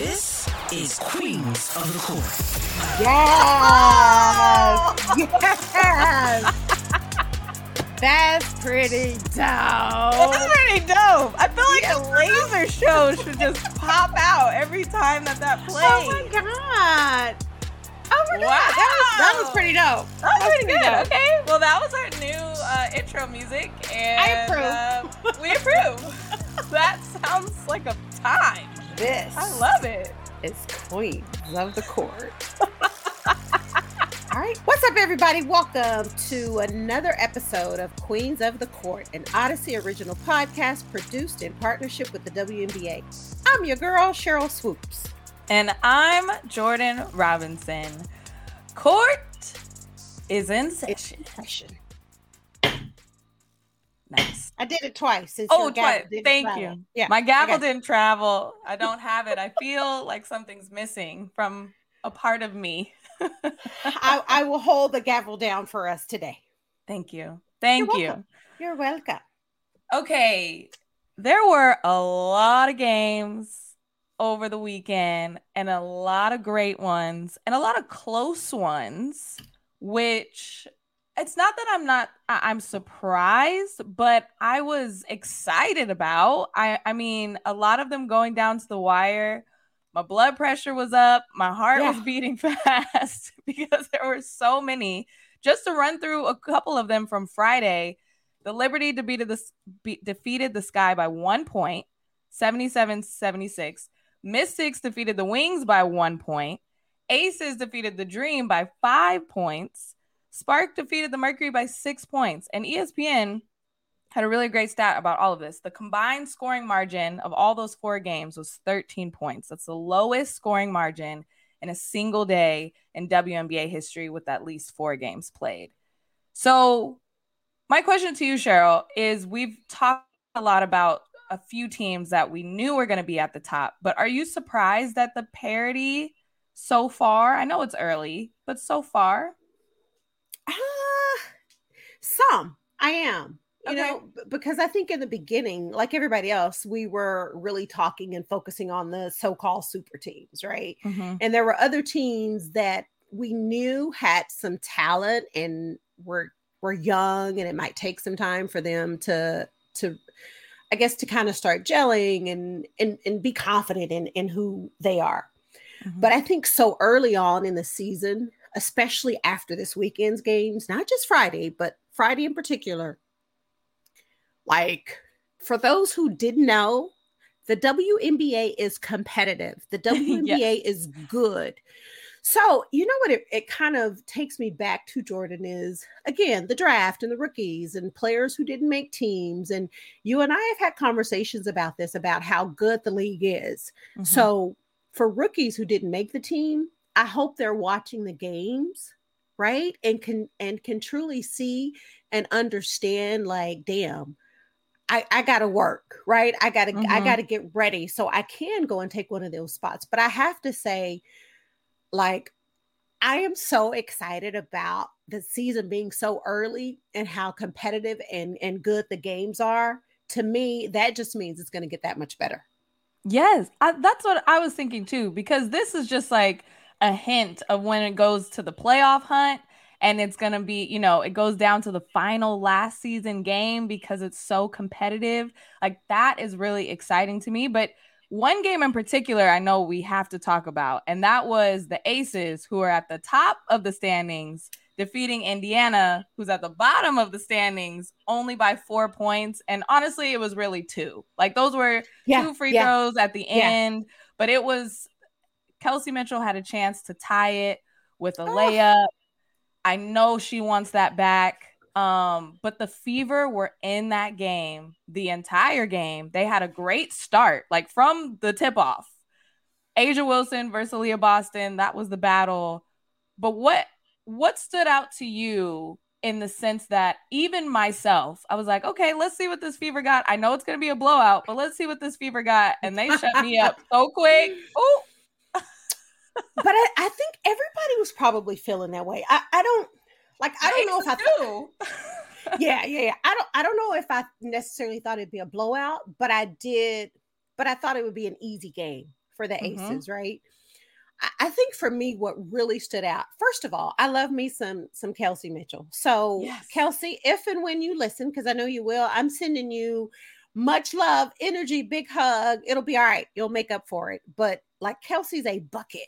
This is Queens of the Court. Yes. yes. That's pretty dope. That's pretty dope. I feel like a laser show should just pop out every time that that plays. Oh my god. Oh my god. That was, that was pretty dope. That was pretty good. dope. Okay. Well, that was our new uh, intro music, and I approve. uh, we approve. that sounds like a time. This I love it. it. is Queens of the Court. All right. What's up, everybody? Welcome to another episode of Queens of the Court, an Audacy original podcast produced in partnership with the WNBA. I'm your girl, Sheryl Swoopes. And I'm Jordan Robinson. Court is in session. Session. Nice. I did it twice. Oh, twice. Thank travel. you. Yeah. My gavel okay. didn't travel. I don't have it. I feel like something's missing from a part of me. I, I will hold the gavel down for us today. Thank you. Thank You're you. welcome. You're welcome. Okay. There were a lot of games over the weekend and a lot of great ones and a lot of close ones, which it's not that I'm not I- I'm surprised, but I was excited about. I I mean, a lot of them going down to the wire. My blood pressure was up, my heart was beating fast because there were so many. Just to run through a couple of them from Friday, the Liberty defeated the, be, defeated the Sky by one point, 77 76. Mystics defeated the Wings by one point. Aces defeated the Dream by five points. Spark defeated the Mercury by six points. And ESPN had a really great stat about all of this. The combined scoring margin of all those four games was 13 points. That's the lowest scoring margin in a single day in WNBA history with at least four games played. So, my question to you, Sheryl, is we've talked a lot about a few teams that we knew were going to be at the top, but are you surprised at the parity so far? I know it's early, but so far, Ah, some I am. You Okay. know, because I think in the beginning, like everybody else, we were really talking and focusing on the so-called super teams, right? And there were other teams that we knew had some talent and were were young, and it might take some time for them to to I guess to kind of start gelling and and and be confident in in who they are. Mhm. But I think so early on in the season, especially after this weekend's games, not just Friday, but Friday in particular, like for those who didn't know, the WNBA is competitive. The WNBA is good. So, you know what it, it kind of takes me back to Jordan is again the draft and the rookies and players who didn't make teams. And you and I have had conversations about this about how good the league is. Mhm. So for rookies who didn't make the team, I hope they're watching the games, right? And can and can truly see and understand like, damn, I, I gotta work, right? I gotta I Mhm. gotta get ready so I can go and take one of those spots. But I have to say, like, I am so excited about the season being so early and how competitive and and good the games are. To me, that just means it's going to get that much better. Yes, I, that's what I was thinking too, because this is just like a hint of when it goes to the playoff hunt. And it's going to be, you know, it goes down to the final last season game because it's so competitive. Like that is really exciting to me. But one game in particular, I know we have to talk about, and that was the Aces, who are at the top of the standings, defeating Indiana, who's at the bottom of the standings, only by four points. And honestly, it was really two. Like those were two free throws at the Yeah. end, but it was Kelsey Mitchell had a chance to tie it with a Oh. layup. I know she wants that back. Um, but the Fever were in that game the entire game. They had a great start, like from the tip off. A'ja Wilson versus Aliyah Boston, that was the battle. But what what stood out to you in the sense that even myself, I was like, okay, let's see what this fever got. I know it's gonna be a blowout, but let's see what this fever got. And they shut me up so quick. Oh, but I, I think everybody was probably feeling that way. I, I don't like I don't know if I do. yeah, yeah, yeah. I don't I don't know if I necessarily thought it'd be a blowout, but I did, but I thought it would be an easy game for the Mhm. Aces, right? I, I think for me, what really stood out, first of all, I love me some some Kelsey Mitchell. So Yes. Kelsey, if and when you listen, because I know you will, I'm sending you much love, energy, big hug. It'll be all right. You'll make up for it. But like Kelsey's a bucket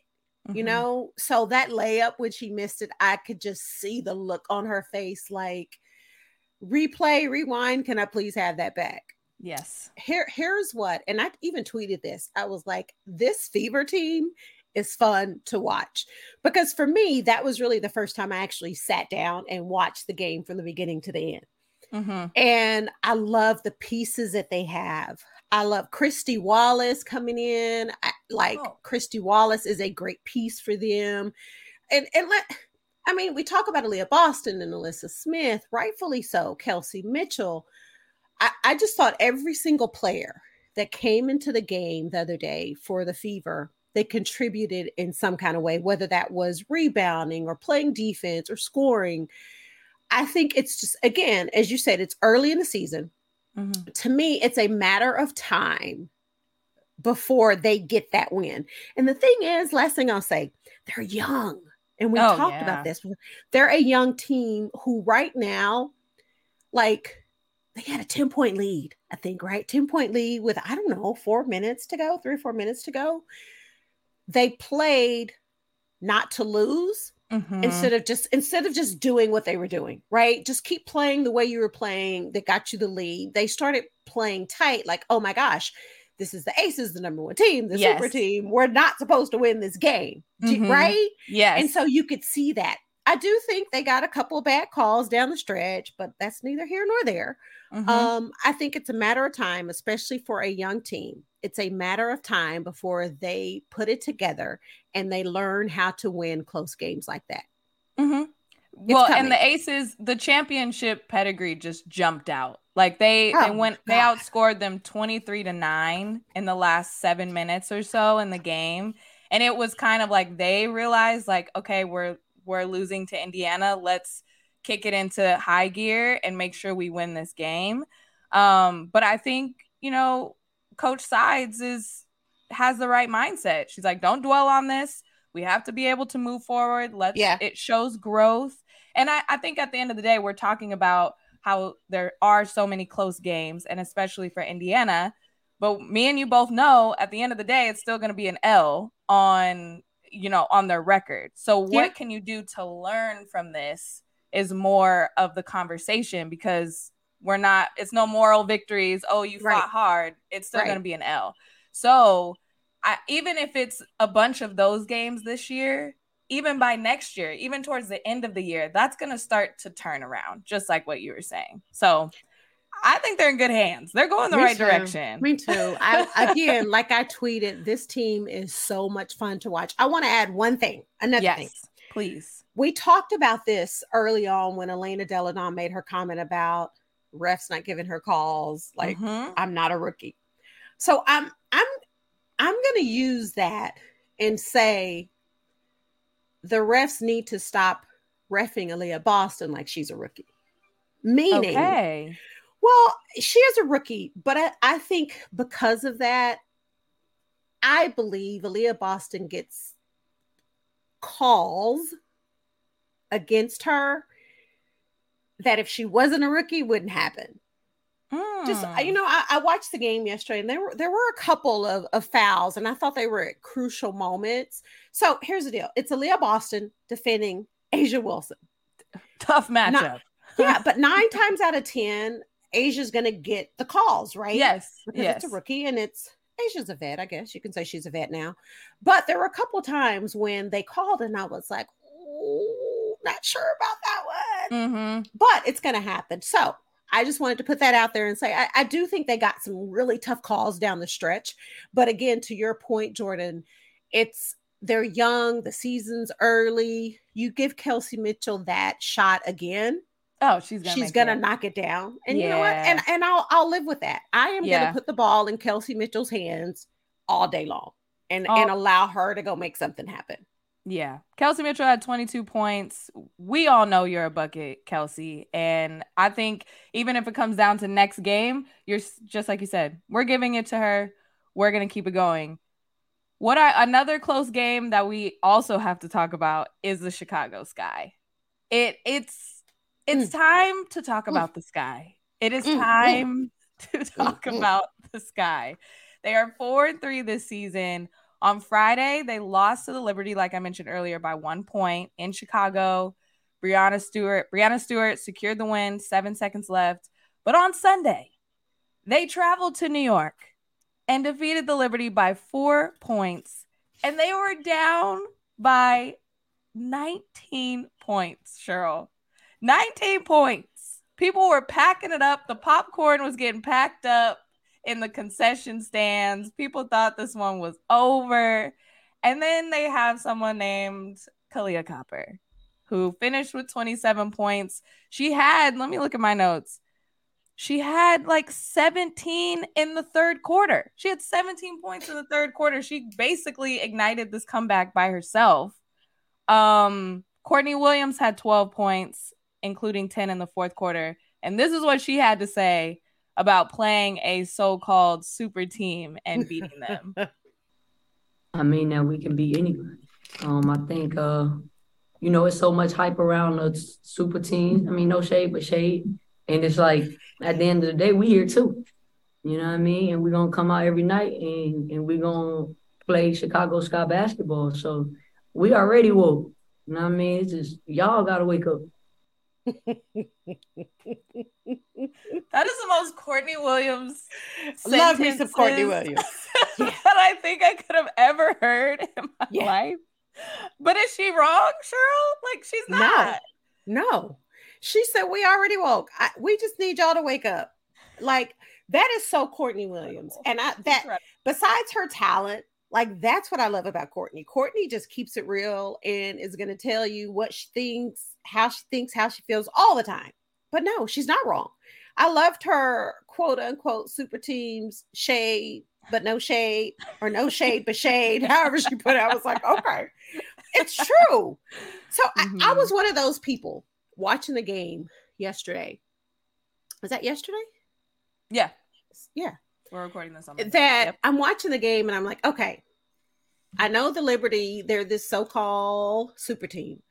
you Mhm. know so that layup when she missed it i could just see the look on her face like replay rewind can i please have that back Yes. here here's what and i even tweeted this i was like this fever team is fun to watch because for me that was really the first time i actually sat down and watched the game from the beginning to the end hmm and I love the pieces that they have. I love Kristy Wallace coming in. I, like Oh. Kristy Wallace is a great piece for them. And and let I mean, we talk about Aliyah Boston and NaLyssa Smith, rightfully so, Kelsey Mitchell. I, I just thought every single player that came into the game the other day for the Fever, they contributed in some kind of way, whether that was rebounding or playing defense or scoring. I think it's just, again, as you said, it's early in the season. Hmm To me, it's a matter of time before they get that win. And the thing is, last thing I'll say, they're young. And we Oh, talked yeah. about this. They're a young team who, right now, like they had a 10 point lead, I think, right? 10 point lead with, I don't know, four minutes to go, three or four minutes to go. They played not to lose hmm instead of just instead of just doing what they were doing right? Just keep playing the way you were playing that got you the lead. They started playing tight like oh my gosh this is the aces the number one team the super team. We're not supposed to win this game. Mhm. right? Yes. and so you could see that i do think they got a couple of bad calls down the stretch but that's neither here nor there Mhm. um, I think it's a matter of time, especially for a young team. It's a matter of time before they put it together and they learn how to win close games like that. hmm Well, coming. and the Aces, the championship pedigree just jumped out. Like they they Oh, went they outscored them 23 to 9 in the last 7 minutes or so in the game. And it was kind of like they realized like okay, we're we're losing to Indiana. Let's kick it into high gear and make sure we win this game. Um but I think, you know, coach Sides is has the right mindset. She's like don't dwell on this. We have to be able to move forward. Let's Yeah. it shows growth. And I, I think at the end of the day, we're talking about how there are so many close games, and especially for Indiana. But me and you both know at the end of the day, it's still going to be an L on you know on their record. So what Yeah. can you do to learn from this is more of the conversation because we're not. It's no moral victories. Oh, you Right. fought hard. It's still Right. going to be an L. So I, even if it's a bunch of those games this year, even by next year, even towards the end of the year, that's going to start to turn around, just like what you were saying. So I think they're in good hands. They're going the Me right too. direction. Me too. I again, like I tweeted, this team is so much fun to watch. I want to add one thing, another yes, thing. please. We talked about this early on when Elena Delle Donne made her comment about refs not giving her calls. Like Mhm. I'm not a rookie. So I'm I'm I'm going to use that and say the refs need to stop refing Aliyah Boston like she's a rookie. Meaning, okay. Well, she is a rookie, but I, I think because of that, I believe Aliyah Boston gets calls against her that if she wasn't a rookie wouldn't happen just Mm. you know I, I watched the game yesterday and there were there were a couple of, of fouls and i thought they were at crucial moments so here's the deal it's Aliyah boston defending a'ja wilson tough matchup. yeah but nine times out of ten a'ja's gonna get the calls right yes. because yes. it's a rookie and it's a'ja's a vet i guess you can say she's a vet now but there were a couple times when they called and i was like not sure about that one Mhm. but it's going to happen. So I just wanted to put that out there and say I, I do think they got some really tough calls down the stretch. But again, to your point, Jordan, it's they're young, the season's early. You give Kelsey Mitchell that shot again, Oh, she's gonna. she's gonna it. knock it down. And you know what? And and I'll I'll live with that. I am Yeah. gonna put the ball in Kelsey Mitchell's hands all day long and and allow her to go make something happen. Yeah. Kelsey Mitchell had 22 points. We all know you're a bucket, Kelsey. And I think even if it comes down to next game, you're just like you said, we're giving it to her. We're going to keep it going. What I another close game that we also have to talk about is the Chicago Sky. It it's it's Mm. time to talk about the sky. It is Mm, mm. time to talk mm. about the sky. They are four and three this season. On Friday, they lost to the Liberty, like I mentioned earlier, by one point in Chicago. Breanna Stewart, Breanna Stewart secured the win, seven seconds left. But on Sunday, they traveled to New York and defeated the Liberty by four points. And they were down by 19 points, Sheryl. 19 points. People were packing it up. The popcorn was getting packed up in the concession stands. People thought this one was over. And then they have someone named Kahleah Copper who finished with 27 points. She had, let me look at my notes. She had like 17 in the third quarter. She had 17 points in the third quarter. She basically ignited this comeback by herself. Um, Courtney Williams had 12 points, including 10 in the fourth quarter. And this is what she had to say about playing a so-called super team and beating them. I mean that we can beat anybody. Um, I think uh, you know, it's so much hype around the super team. I mean, no shade, but shade. And it's like at the end of the day, we here too. You know what I mean? And we're gonna come out every night and, and we're gonna play Chicago Sky basketball. So we already woke. You know what I mean? It's just y'all gotta wake up. That is the most Courtney Williams. Love me some Courtney Williams. Yeah. that I think I could have ever heard in my Yeah. life. But is she wrong, Sheryl? Like she's not. No, she said we already woke. I, we just need y'all to wake up. Like that is so Courtney Williams, and I that besides her talent, like that's what I love about Courtney. Courtney just keeps it real and is going to tell you what she thinks, how she thinks, how she feels all the time. But no, she's not wrong. I loved her quote unquote super teams shade, but no shade, or no shade but shade. However she put it, I was like, okay, it's true. So I, I Mhm. was one of those people watching the game yesterday. Was that yesterday? Yeah, Yeah. We're recording this on Monday. that Yep. I'm watching the game and I'm like, okay, I know the Liberty, they're this so-called super team.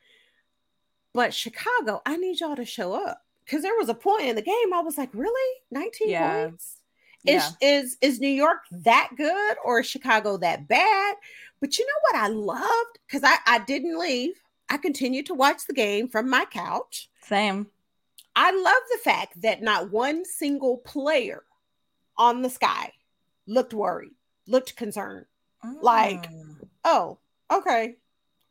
But Chicago, I need y'all to show up. Because there was a point in the game I was like, really? 19 Yeah. points? Yeah. Is is is New York that good or is Chicago that bad? But you know what I loved? Because I, I didn't leave. I continued to watch the game from my couch. Same. I love the fact that not one single player on the sky looked worried, looked concerned. Like- Mm. Oh, okay.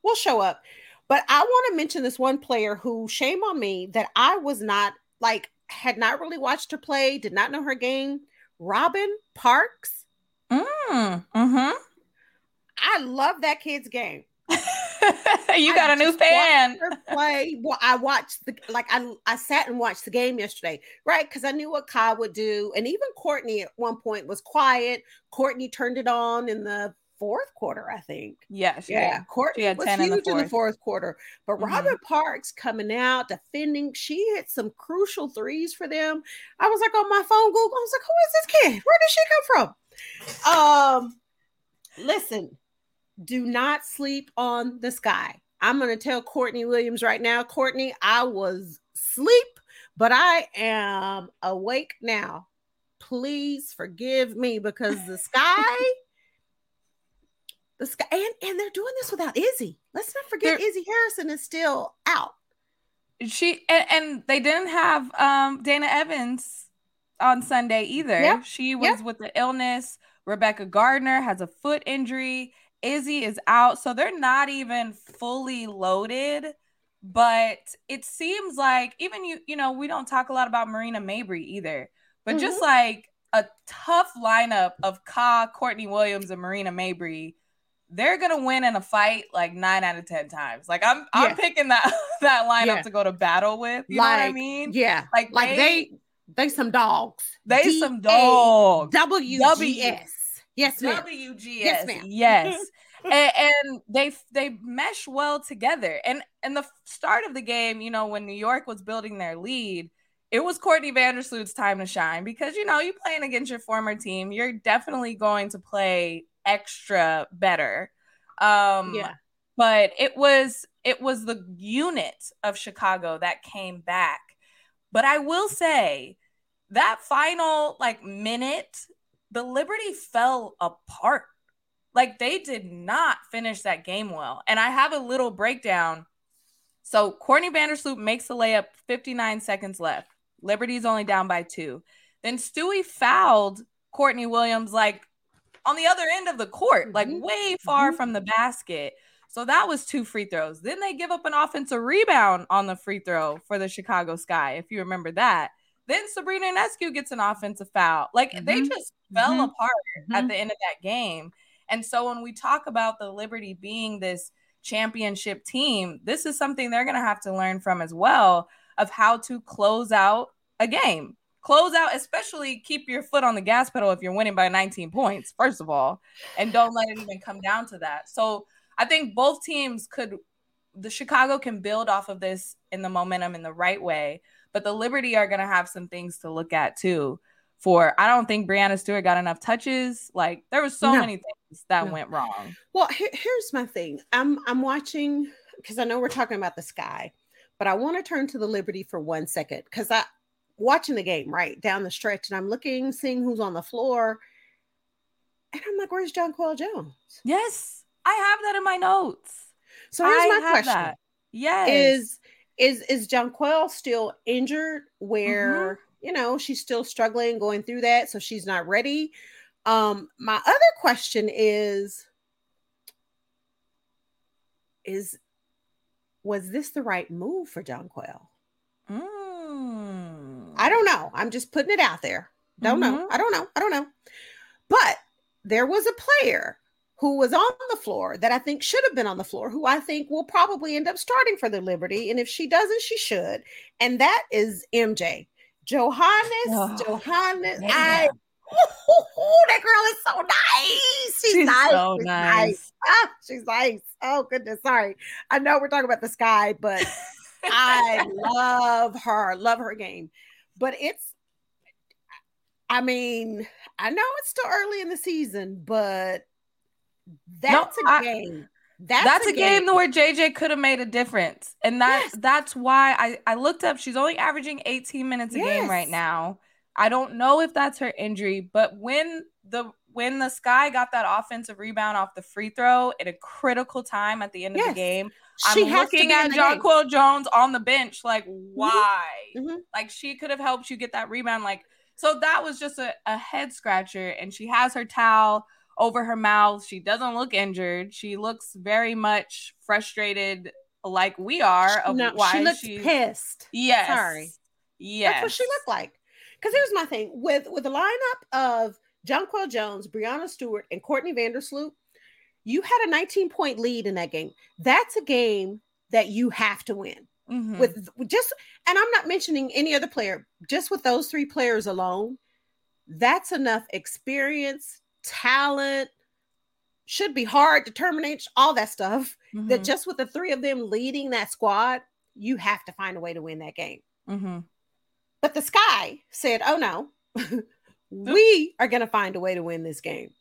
We'll show up. But I want to mention this one player who, shame on me, that I was not like, had not really watched her play, did not know her game. Robin Parks. Mm. hmm I love that kid's game. you got a new fan. Play. Well, I watched the like I I sat and watched the game yesterday, right? Because I knew what Kai would do, and even Courtney at one point was quiet. Courtney turned it on in the fourth quarter, I think. Yeah, she Yeah, did. Courtney had was 10 in huge the in the, fourth. quarter. But Mhm. Robin Parks coming out, defending, she hit some crucial threes for them. I was like on my phone, Google. I was like, who is this kid? Where did she come from? Um, listen, do not sleep on the sky. I'm gonna tell Courtney Williams right now. Courtney, I was asleep, but I am awake now. Please forgive me because the sky the sky and, and they're doing this without Izzy. Let's not forget They're- Izzy Harrison is still out. She and, and they didn't have um Dana Evans on Sunday either. Yep, She was with the illness. Rebekah Gardner has a foot injury. Izzy is out, so they're not even fully loaded. But it seems like even you, you know, we don't talk a lot about Marina Mabrey either. But just mm-hmm. like a tough lineup of Ka, Courtney Williams, and Marina Mabrey, they're gonna win in a fight like nine out of ten times. Like I'm, I'm Yeah. picking that that lineup Yeah. to go to battle with. You know what I mean? Yeah, Like, like they, they they some dogs. they some dogs. WGS. Yes, ma'am. WGS. Yes, ma'am. Yes. and, and they they mesh well together. And and the start of the game, you know, when New York was building their lead, it was Courtney Vandersloot's time to shine because you know, you're playing against your former team, you're definitely going to play extra better. Um Yeah. but it was it was the unit of Chicago that came back. But I will say that final like minute, the Liberty fell apart. Like they did not finish that game well. And I have a little breakdown. So Courtney Vandersloot makes the layup 59 seconds left. Liberty's only down by two. Then Stewie fouled Courtney Williams like on the other end of the court, like Mhm. way far Mhm. from the basket. So that was two free throws. Then they give up an offensive rebound on the free throw for the Chicago Sky, if you remember that. Then Sabrina Ionescu gets an offensive foul. Like they Mhm. just fell Mhm. apart at Mhm. the end of that game. And so when we talk about the Liberty being this championship team, this is something they're going to have to learn from as well of how to close out a game. Close out, especially keep your foot on the gas pedal if you're winning by 19 points, first of all, and don't let it even come down to that. So I think both teams could, the Chicago can build off of this in the momentum in the right way, but the Liberty are going to have some things to look at too. For I don't think Breanna Stewart got enough touches. Like there was so No. many things that No. went wrong. Well, here, here's my thing. I'm I'm watching because I know we're talking about the sky, but I want to turn to the Liberty for one second because I watching the game right down the stretch and I'm looking, seeing who's on the floor, and I'm like, "Where's Jonquel Jones?" Yes, I have that in my notes. So here's I my have question: that. Yes. Is is is Jonquel still injured? Where Mm-hmm. you know she's still struggling, going through that, so she's not ready. Um, my other question is is was this the right move for Jonquel? Mm. I don't know. I'm just putting it out there. Don't know. Mhm. I don't know. I don't know. But there was a player who was on the floor that I think should have been on the floor, who I think will probably end up starting for the Liberty. And if she doesn't, she should. And that is MJ. Johannes, Oh, Johannes. I that girl is so nice. She's, She's nice. so She's nice. Ah, she's nice. Oh goodness. Sorry. I know we're talking about the sky, but I love her, love her game. But it's, I mean, I know it's still early in the season, but that's a I- game. That's, That's, a game, where JJ could have made a difference. And that Yes. that's why I, I looked up. She's only averaging 18 minutes a game right now. I don't know if that's her injury, but when the when the sky got that offensive rebound off the free throw at a critical time at the end of the game, She I'm looking at game. Quill Jones on the bench, like, why? Mhm. Like she could have helped you get that rebound. Like, so that was just a, a head scratcher. And she has her towel over her mouth. She doesn't look injured. She looks very much frustrated, like we are, of No, why she looks she's pissed. Yes. Sorry. Yes. That's what she looked like. Because here's my thing with with the lineup of Jonquel Jones, Breanna Stewart, and Courtney Vandersloot, you had a 19 point lead in that game. That's a game that you have to win. Mhm. With with just and I'm not mentioning any other player, just with those three players alone, that's enough experience, talent, should be hard, determination, all that stuff. That Mhm. just with the three of them leading that squad, you have to find a way to win that game. Mhm. But the sky said, "Oh no, we are going to find a way to win this game."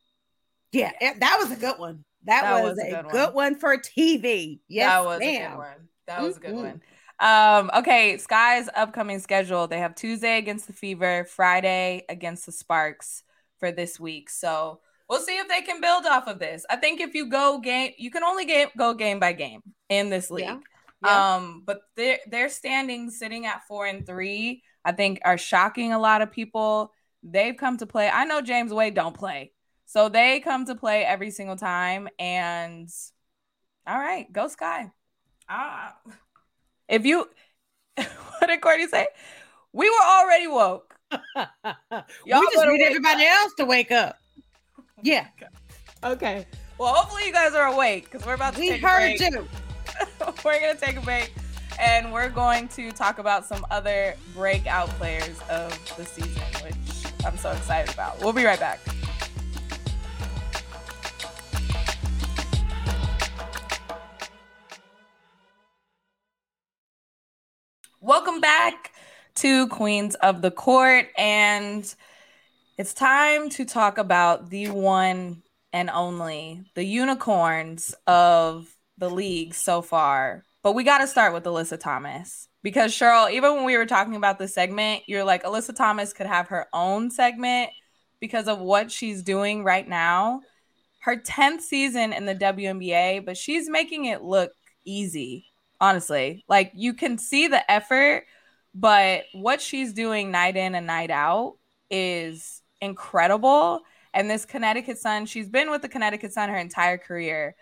Yeah, that was a good one. That, That was, was a good good, one. one. for TV. Yes, that was a good one. That was a good one. Um, okay, Sky's upcoming schedule. They have Tuesday against the Fever, Friday against the Sparks for this week. So we'll see if they can build off of this. I think if you go game, you can only game go game by game in this league. Yeah. Yeah. Um, but their their standings sitting at four and three, I think are shocking a lot of people. They've come to play. I know James Wade don't play. So they come to play every single time. And all right, go Sky. Ah. If you what did Courtney say? We were already woke. we Y'all just need everybody else to wake up. Yeah, Okay. Well, hopefully you guys are awake because we're about to we take a heard break. you. we're gonna take a break and we're going to talk about some other breakout players of the season, which I'm so excited about. We'll be right back. Welcome back to Queens of the Court, and it's time to talk about the one and only, the unicorns of the league so far. But we got to start with Alyssa Thomas because Sheryl, even when we were talking about the segment, you're like, Alyssa Thomas could have her own segment because of what she's doing right now. Her 10th season in the WNBA, but she's making it look easy, honestly. Like you can see the effort, but what she's doing night in and night out is incredible. And this Connecticut Sun, she's been with the Connecticut Sun her entire career.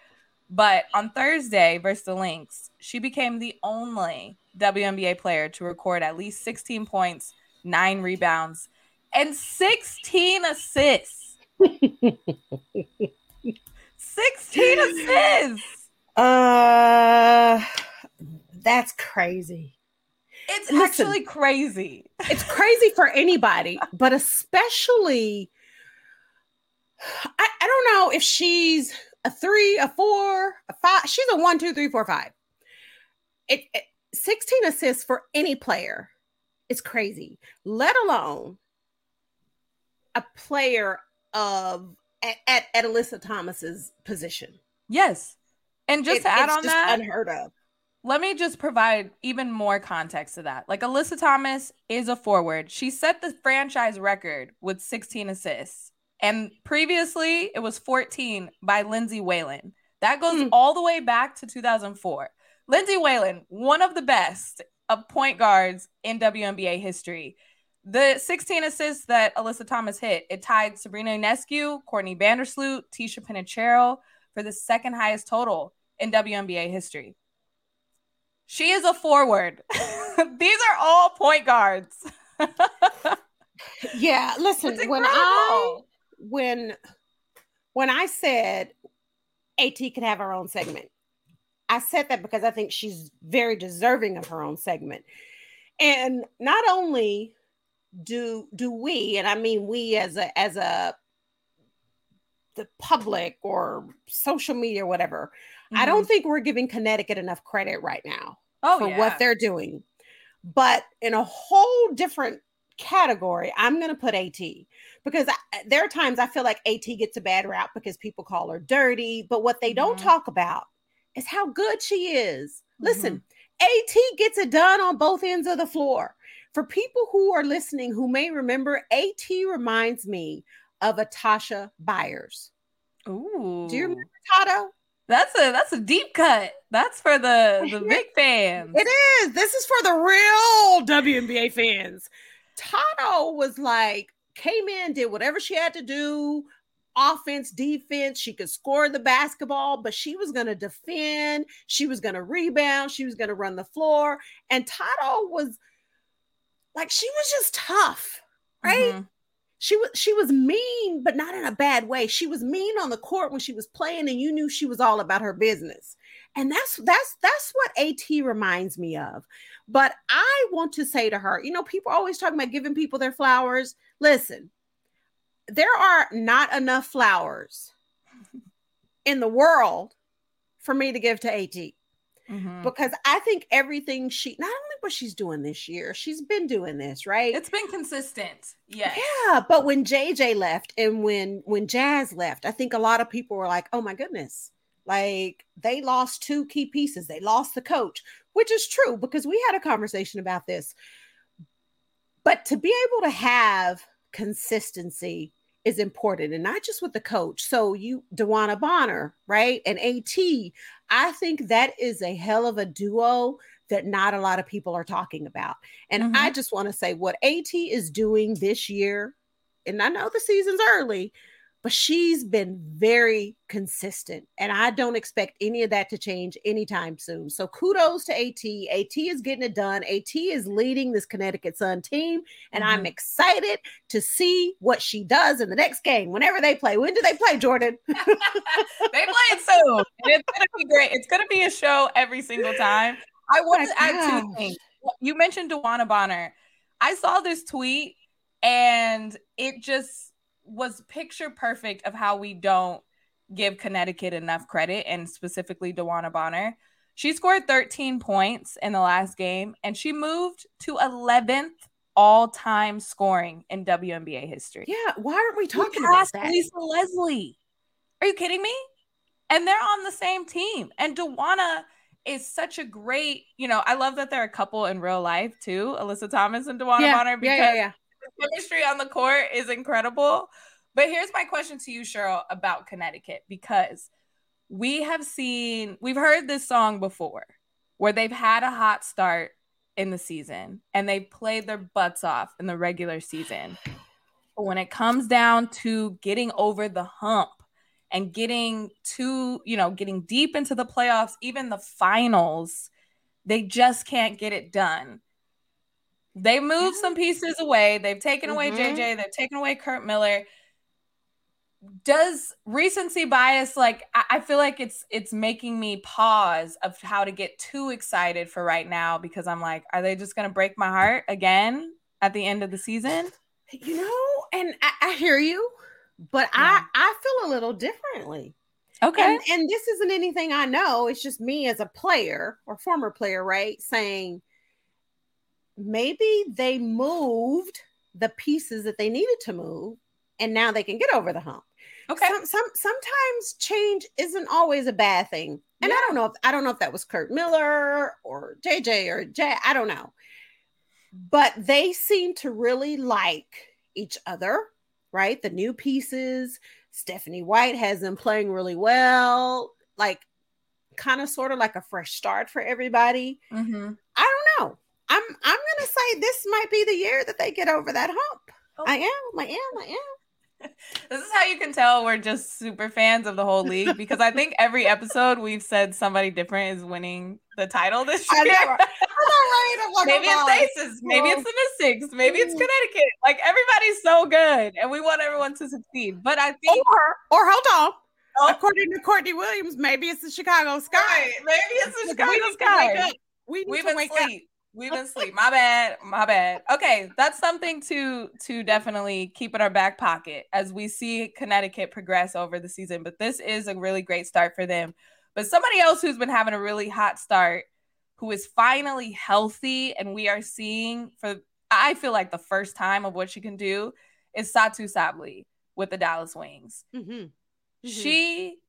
But on Thursday versus the Lynx, she became the only WNBA player to record at least 16 points, nine rebounds, and 16 assists. 16 assists. Uh, that's crazy. It's Listen. actually crazy. It's crazy for anybody, but especially, I, I don't know if she's a three, a four, a five. She's a one, two, three, four, five. It, it 16 assists for any player is crazy, let alone a player of at, at, at Alyssa Thomas's position. Yes. And just It- to add it's on just that, unheard of. Let me just provide even more context to that. Like Alyssa Thomas is a forward. She set the franchise record with 16 assists. And previously it was 14 by Lindsay Whalen. That goes Hmm. all the way back to 2004. Lindsay Whalen, one of the best of point guards in WNBA history. The 16 assists that Alyssa Thomas hit, it tied Sabrina Ionescu, Courtney Vandersloot, Ticha Penicheiro for the second highest total in WNBA history. She is a forward. These are all point guards. Yeah, listen, when I when when I said AT could have her own segment, I said that because I think she's very deserving of her own segment. And not only do do we, and I mean we as a as a the public or social media or whatever, I don't think we're giving Connecticut enough credit right now oh, for yeah. what they're doing. But in a whole different category, I'm going to put AT because I, there are times I feel like AT gets a bad rap because people call her dirty. But what they don't Mhm. talk about is how good she is. Listen, Mm-hmm. AT gets it done on both ends of the floor. For people who are listening who may remember, AT reminds me of a Tasha Byers. Ooh. Do you remember Tato? That's a that's a deep cut. That's for the the big fans. It is. This is for the real WNBA fans. Tato was like, came in, did whatever she had to do offense, defense. She could score the basketball, but she was going to defend. She was going to rebound. She was going to run the floor. And Tato was like, she was just tough, right? Mhm. She was she was mean but not in a bad way. She was mean on the court when she was playing and you knew she was all about her business. And that's that's that's what at reminds me of. But i want to say to her you know people always talking about giving people their flowers. Listen there are not enough flowers in the world for me to give to at Mhm. because i think everything she not only what she's doing this year she's been doing this right It's been consistent. Yes. yeah, but when JJ left and when when Jazz left, I think a lot of people were like, "Oh my goodness." Like they lost two key pieces. They lost the coach, which is true because we had a conversation about this. But to be able to have consistency is important and not just with the coach. So you DeWanna Bonner, right? And AT, I think that is a hell of a duo that not a lot of people are talking about. And I mm-hmm. just want to say what AT is doing this year, and I know the season's early, but she's been very consistent. And I don't expect any of that to change anytime soon. So kudos to AT. AT is getting it done. AT is leading this Connecticut Sun team. And I'm Mhm. excited to see what she does in the next game, whenever they play. When do they play, Jordan? they play it soon. And it's gonna be great. It's gonna be a show every single time. I want to add two things. You mentioned DeWanna Bonner. I saw this tweet and it just was picture perfect of how we don't give Connecticut enough credit and specifically DeWanna Bonner. She scored 13 points in the last game, and she moved to 11th all time scoring in WNBA history. Yeah, why aren't we We talking about passed that? Lisa Leslie. Are you kidding me? And they're on the same team. And DeWanna is such a great, you know, I love that they're a couple in real life too, Alyssa Thomas and DeWanna yeah, Bonner, because yeah, yeah, chemistry on the court is incredible. But here's my question to you, Sheryl, about Connecticut, because we have seen, we've heard this song before where they've had a hot start in the season and they played their butts off in the regular season. But when it comes down to getting over the hump and getting to, you know, getting deep into the playoffs, even the finals, they just can't get it done. They moved some pieces away. They've taken away Mhm. JJ. They've taken away Curt Miller. Does recency bias like I, I feel like it's it's making me pause of how to get too excited for right now because I'm like, are they just gonna break my heart again at the end of the season? You know, and I, I hear you, but Yeah. I I feel a little differently. Okay. And, and this isn't anything I know. It's just me as a player or former player, right? Saying maybe they moved the pieces that they needed to move, and now they can get over the hump. okay. Some, some sometimes change isn't always a bad thing. And I don't know if I don't know if that was Curt Miller or JJ or Jay. I don't know. But they seem to really like each other, right? The new pieces. Stephanie White has them playing really well, like kind of sort of like a fresh start for everybody. Mhm. I don't know. I'm I'm gonna say this might be the year that they get over that hump. Oh. I am, I am, I am. This is how you can tell we're just super fans of the whole league because I think every episode we've said somebody different is winning the title this year. know, right? I know, right? I'm like, maybe oh, it's Aces, maybe it's the Mystics, maybe it's Mm. Connecticut. Like everybody's so good, and we want everyone to succeed. But I think or or hold on. Oh. According to Courtney Williams, maybe it's the Chicago Sky. Right, maybe it's the Chicago we need to Sky. We need We've to been wake up. We've been sleep. My bad. My bad. Okay, that's something to to definitely keep in our back pocket as we see Connecticut progress over the season. But this is a really great start for them. But somebody else who's been having a really hot start, who is finally healthy, and we are seeing for I feel like the first time of what she can do is Satou Sabally with the Dallas Wings. Mhm. Mhm. She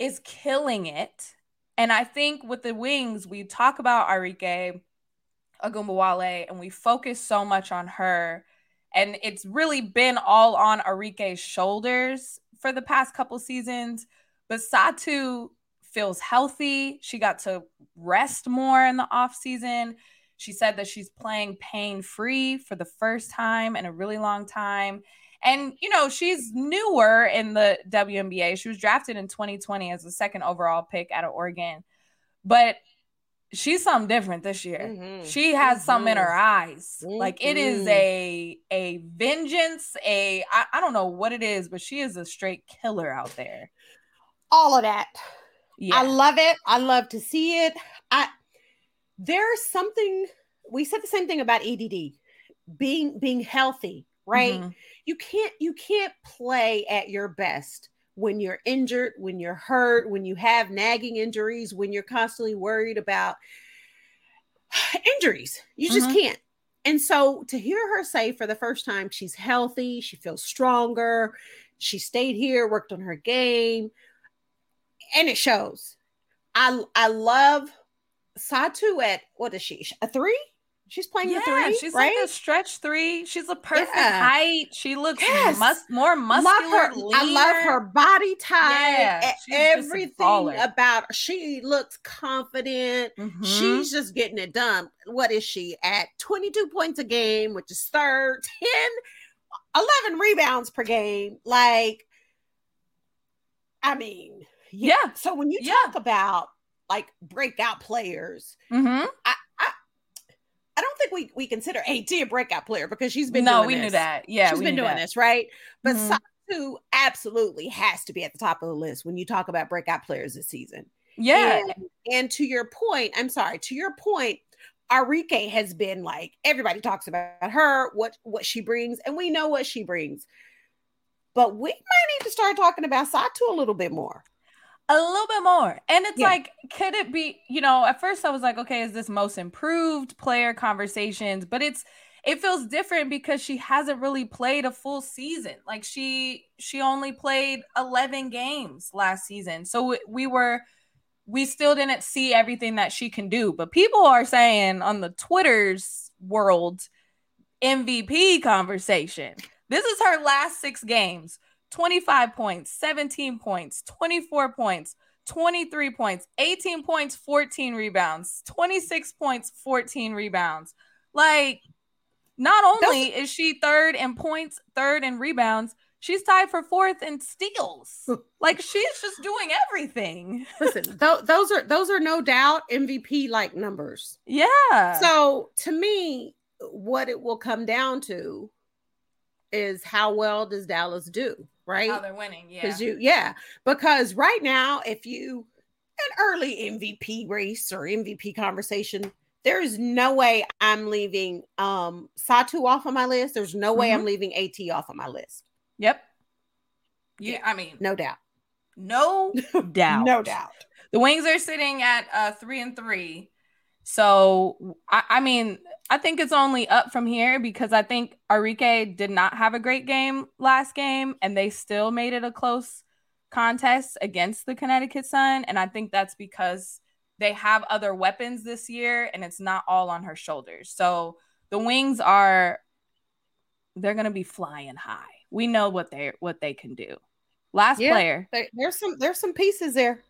is killing it. And I think with the wings, we talk about Arike Ogunbowale and we focus so much on her. And it's really been all on Arike's shoulders for the past couple seasons. But Satou feels healthy. She got to rest more in the off season. She said that she's playing pain free for the first time in a really long time. And, you know, she's newer in the WNBA. She was drafted in 2020 as the second overall pick out of Oregon. But she's something different this year. Mhm. She has something in Mhm. her eyes. Like it is Mhm. a a vengeance, a I, I don't know what it is, but she is a straight killer out there. all of that. Yeah. I love it. I love to see it. I there's something we said the same thing about EDD being being healthy, right? Mhm. You can't you can't play at your best when you're injured, when you're hurt, when you have nagging injuries, when you're constantly worried about injuries. You just Mhm. can't. And so to hear her say for the first time she's healthy, she feels stronger, she stayed here, worked on her game, and it shows. I I love Satou at what is she? A three? She's playing Yeah, the three, she's right? like a stretch three. She's a perfect Yeah. height. She looks Yes. mus- more love muscular. her. I love her body type. Yeah, she's just a everything about she looks confident. Mhm. She's just getting it done. What is she at? 22 points a game, which is third, 10, 11 rebounds per game. Like, I mean, Yeah. So when you Yeah. talk about like breakout players, Mhm. I don't think we we consider AT a breakout player because she's been No, doing we knew this. that. Yeah, she's been doing that. this, right? But Mhm. Satou absolutely has to be at the top of the list when you talk about breakout players this season. Yeah. And, and to your point, I'm sorry, to your point, Arike has been like everybody talks about her, what what she brings, and we know what she brings. But we might need to start talking about Satou a little bit more. A little bit more. And it's Yeah. like, could it be, you know, at first I was like, okay, is this most improved player conversations? But it's it feels different because she hasn't really played a full season. Like she she only played 11 games last season. So we- we were we still didn't see everything that she can do. But people are saying on the Twitter's world MVP conversation. This is her last 6 games. 25 points, 17 points, 24 points, 23 points, 18 points, 14 rebounds, 26 points, 14 rebounds. Like, not only is she third in points, third in rebounds, she's tied for fourth in steals. like, she's just doing everything. Listen, th- those are those are no doubt MVP like numbers. Yeah. So to me, what it will come down to is how well does Dallas do, right? how they're winning. Yeah. Because you, yeah, because right now, if you an early MVP race or MVP conversation, there is no way I'm leaving um Satou off of my list. There's no way I'm leaving AT off of my list. Yep. Yeah, I mean, No doubt. no doubt. No doubt. The Wings are sitting at uh three and three. So I, I mean, I think it's only up from here because I think Arike did not have a great game last game and they still made it a close contest against the Connecticut Sun. And I think that's because they have other weapons this year and it's not all on her shoulders. So the Wings are they're gonna be flying high. We know what they what they can do. Last Yeah. player. There- there's some there's some pieces there.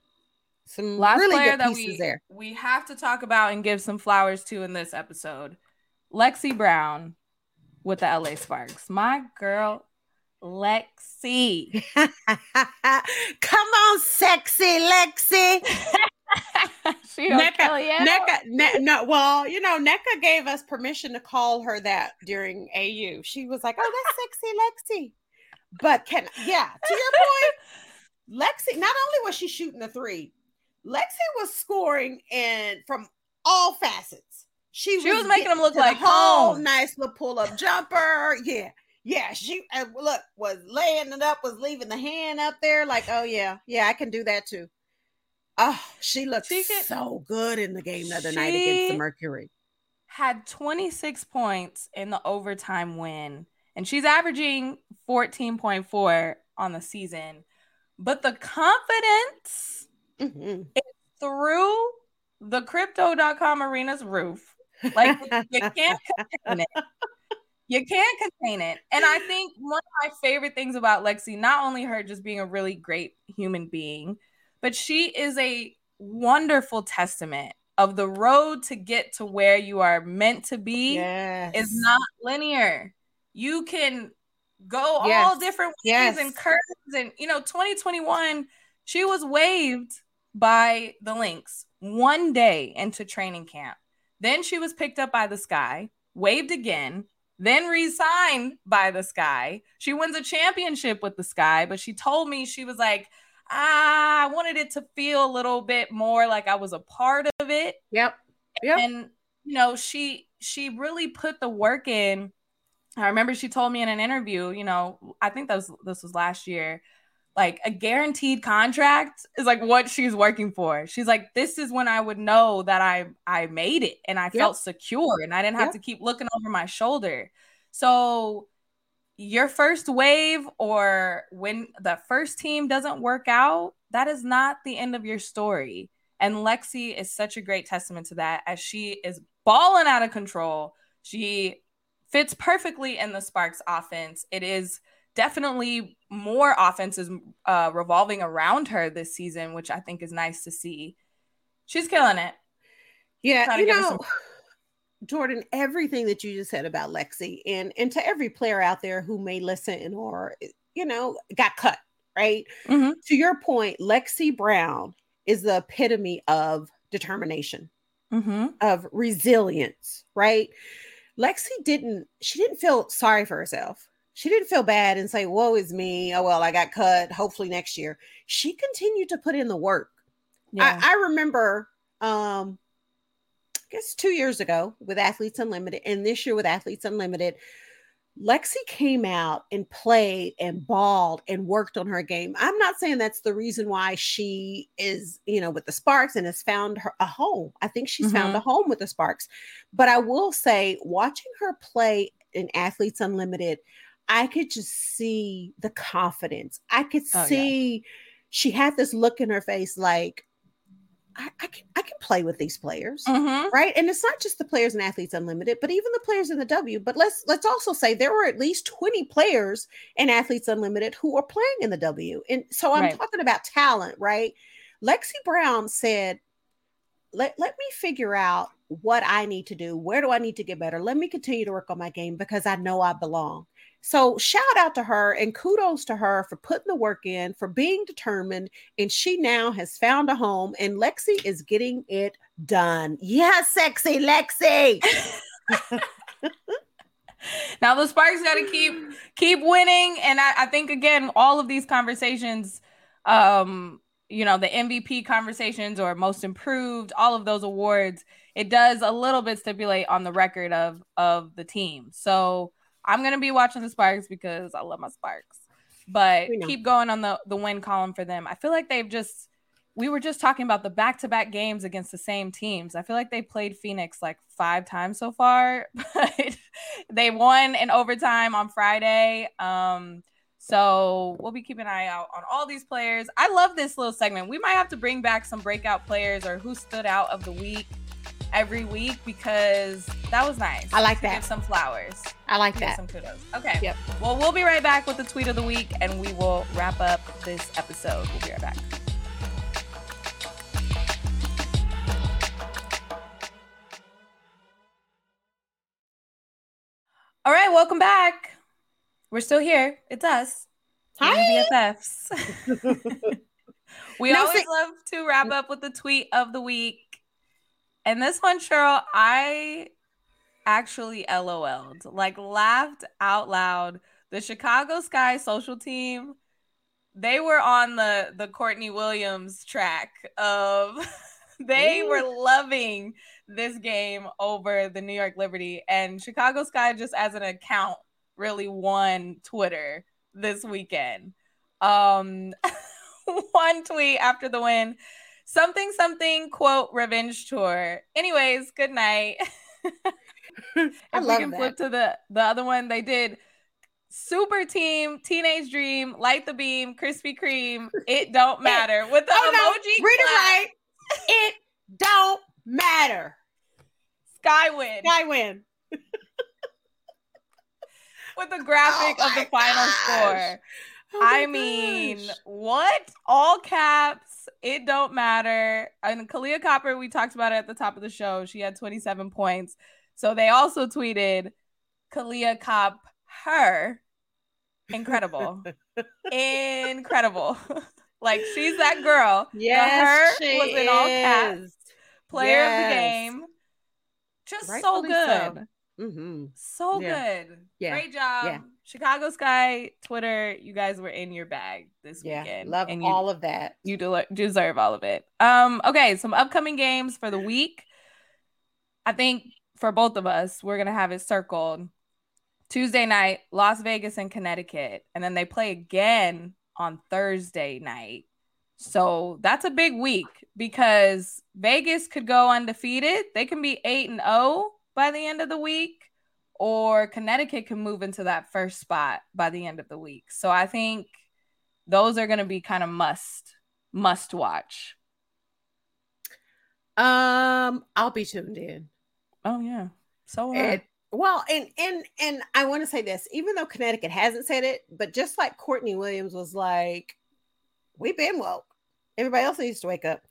Some Last really player that we there. we have to talk about and give some flowers to in this episode. Lexie Brown with the LA Sparks. My girl, Lexie. Come on, sexy Lexie. she Nneka. Nneka, Ne- no, well, you know, Nneka gave us permission to call her that during AU. She was like, "Oh, that's sexy Lexie." But can yeah, to your point, Lexie. Not only was she shooting the three, Lexie was scoring and from all facets. She, She was making getting them look like whole home. nice little pull up jumper. Yeah, yeah. She uh, look was laying it up, was leaving the hand up there. Like, oh yeah, yeah, I can do that too. Oh, she looked She could- so good in the game the other night against the Mercury. Had 26 points in the overtime win, and she's averaging 14.4 on the season. But the confidence Mhm. through the crypto.com arena's roof Like you can't contain it. You can't contain it. And I think one of my favorite things about Lexie, not only her just being a really great human being, but she is a wonderful testament of the road to get to where you are meant to be yes. is not linear. You can go all different ways Yes. and curves. And you know, 2021, she was waived by the Lynx one day into training camp. Then she was picked up by the Sky, waived again, then re-signed by the Sky. She wins a championship with the Sky, but she told me she was like, ah, I wanted it to feel a little bit more like I was a part of it Yep. Yep. and you know she she really put the work in i remember she told me in an interview you know i think that was this was last year like a guaranteed contract is like what she's working for she's like this is when i would know that i i made it and i felt secure and i didn't have Yep. to keep looking over my shoulder so your first wave or when the first team doesn't work out that is not the end of your story and Lexie is such a great testament to that as she is balling out of control. She fits perfectly in the Sparks offense. It is definitely more offenses uh, revolving around her this season, which I think is nice to see. She's killing it. Yeah, you know, some- Jordan, everything that you just said about Lexie, and and to every player out there who may listen or you know got cut, right? Mhm. To your point, Lexie Brown is the epitome of determination, Mm-hmm. of resilience, right? Lexie didn't. She didn't feel sorry for herself. She didn't feel bad and say, "Woe is me." Oh well, I got cut. Hopefully next year. She continued to put in the work. Yeah. I, I remember um I guess two years ago with Athletes Unlimited and this year with Athletes Unlimited, Lexie came out and played and balled and worked on her game. I'm not saying that's the reason why she is, you know, with the Sparks and has found her a home. I think she's mm-hmm. found a home with the Sparks. But I will say, watching her play in Athletes Unlimited, I could just see the confidence. I could oh, see yeah. she had this look in her face like, I, I, can I can play with these players, mm-hmm. right? And it's not just the players in Athletes Unlimited, but even the players in the W. But let's let's also say there were at least 20 players in Athletes Unlimited who are playing in the W. And so I'm right. talking about talent, right? Lexie Brown said, let, let me figure out what I need to do. Where do I need to get better? Let me continue to work on my game because I know I belong. So shout out to her and kudos to her for putting the work in, for being determined. And she now has found a home and Lexie is getting it done. Yes, sexy Lexie. now the Sparks got to keep keep winning. And I, I think again, all of these conversations, um, you know, the MVP conversations or most improved, all of those awards, it does a little bit stipulate on the record of of the team. So I'm gonna be watching the Sparks because I love my Sparks. But keep going on the the win column for them. I feel like they've just we were just talking about the back-to-back games against the same teams. I feel like they played Phoenix like five times so far, but they won in overtime on Friday. Um, so we'll be keeping an eye out on all these players. I love this little segment. We might have to bring back some breakout players or who stood out of the week every week because that was nice. I like that. Give some flowers. I like that. Give some kudos. Okay. Yep. Well, we'll be right back with the tweet of the week and we will wrap up this episode. We'll be right back. All right, welcome back. We're still here. It's us. Hi. BFFs. we no, always love to wrap up with the tweet of the week. And this one, Sheryl, I actually LOL'd, like laughed out loud. The Chicago Sky social team, they were on the the Courtney Williams track of they Ooh. were loving this game over the New York Liberty and Chicago Sky just as an account really won Twitter this weekend. Um one tweet after the win something something quote revenge tour. Anyways, good night. if I we can that. flip to the the other one, they did Super Team, Teenage Dream, Light the Beam, Krispy Kreme. It don't matter it, with the oh emoji. No, read it right. It don't matter. Skywin. Skywin. with the graphic oh of the final gosh. score. Oh I mean, what? All caps. It don't matter. And Kahleah Copper, we talked about it at the top of the show. She had 27 points. So they also tweeted Kahleah Cop her. Incredible. Incredible. like she's that girl. Yes. The her was in all caps. Player yes. of the game. Just Rightfully so good. So. Mm-hmm. So yeah. good. Yeah. Great job. Yeah. Chicago Sky, Twitter, you guys were in your bag this yeah, weekend. Love and you, all of that. You de- deserve all of it. Um, okay, some upcoming games for the week. I think for both of us, we're gonna have it circled. Tuesday night, Las Vegas and Connecticut, and then they play again on Thursday night. So that's a big week because Vegas could go undefeated. They can be 8 and 0 by the end of the week, or Connecticut can move into that first spot by the end of the week. So I think those are going to be kind of must must watch. Um, I'll be tuned in. Oh yeah, so well, and and and I want to say this, even though Connecticut hasn't said it, but just like Courtney Williams was like, "We've been woke. Everybody else needs to wake up."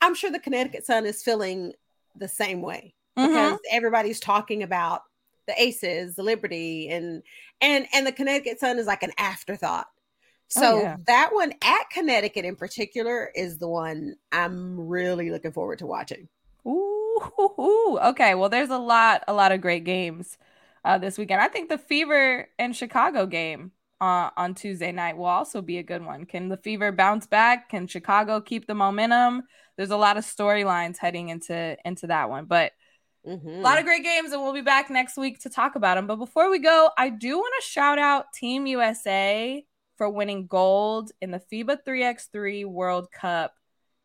I'm sure the Connecticut Sun is feeling the same way mm-hmm. because everybody's talking about the Aces, the Liberty, and and and the Connecticut Sun is like an afterthought. Oh, so oh, yeah. that one at Connecticut in particular is the one I'm really looking forward to watching. Ooh, okay. Well, there's a lot, a lot of great games uh, this weekend. I think the Fever and Chicago game uh, on Tuesday night will also be a good one. Can the Fever bounce back? Can Chicago keep the momentum? There's a lot of storylines heading into into that one, but Mhm. A lot of great games, and we'll be back next week to talk about them. But before we go, I do want to shout out Team USA for winning gold in the FIBA 3x3 World Cup.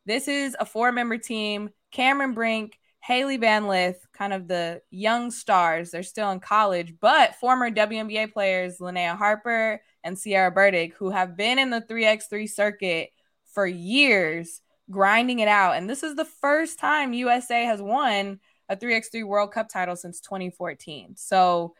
This is a four member team Cameron Brink, Hailey Van Lith, kind of the young stars. They're still in college, but former WNBA players Linnae Harper and Sierra Burdick, who have been in the 3x3 circuit for years, grinding it out. And this is the first time USA has won a 3x3 World Cup title since 2014. So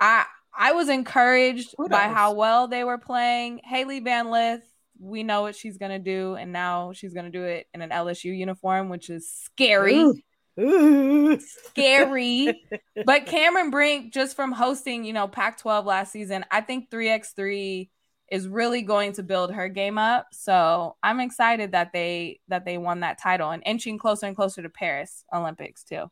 I I was encouraged by how well they were playing. Hailey Van Lith, we know what she's gonna do, and now she's gonna do it in an LSU uniform, which is scary Ooh. Ooh. scary. but Cameron Brink, just from hosting, you know, Pac 12 last season, I think 3x3 is really going to build her game up. So I'm excited that they that they won that title and inching closer and closer to Paris Olympics too.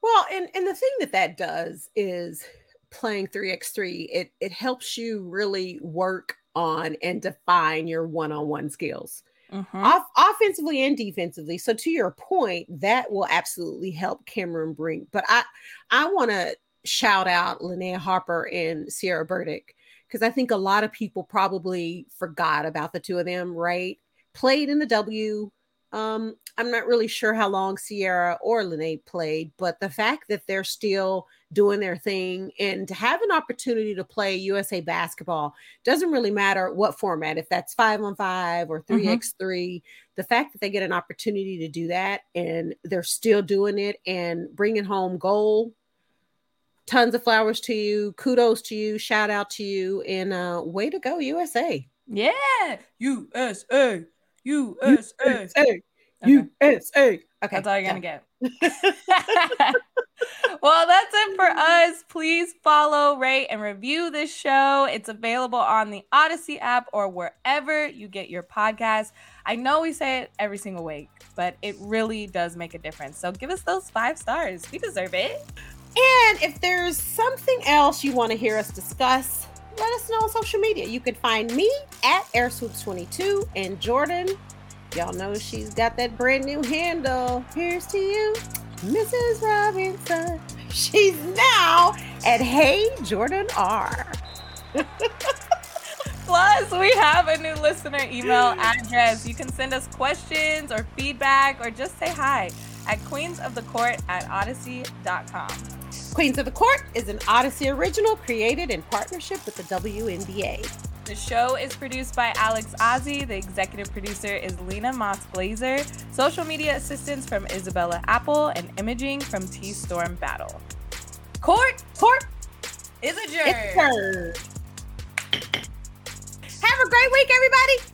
Well, and and the thing that that does is playing 3x3 it it helps you really work on and define your one-on-one skills. Mhm. Off- offensively and defensively. So to your point, that will absolutely help Cameron Brink. But I I want to shout out Linnae Harper and Sierra Burdick because I think a lot of people probably forgot about the two of them, right? Played in the W. Um, I'm not really sure how long Sierra or Linnae played, but the fact that they're still doing their thing and to have an opportunity to play USA basketball doesn't really matter what format, if that's five on five or 3x3, the fact that they get an opportunity to do that and they're still doing it and bringing home gold. Tons of flowers to you. Kudos to you. Shout out to you. And uh, way to go, USA. Yeah. USA. USA. USA. Okay. USA. Okay. That's all you're done. gonna get. well, that's it for us. Please follow, rate, and review this show. It's available on the Audacy app or wherever you get your podcast. I know we say it every single week, but it really does make a difference. So give us those five stars. We deserve it. And if there's something else you want to hear us discuss, let us know on social media. You can find me at AirSwoops22 and Jordan. Y'all know she's got that brand new handle. Here's to you, Mrs. Robinson. She's now at Hey Jordan R. Plus, we have a new listener email address. You can send us questions or feedback or just say hi at queensofthecourt at audacy.com. Queens of the Court is an Audacy original created in partnership with the WNBA. The show is produced by Alex Ozzie. The executive producer is Lena Moss Glazer. Social media assistance from Isabella Apple and imaging from T Storm Battle. Court Court, is adjourned. it's her. Have a great week, everybody.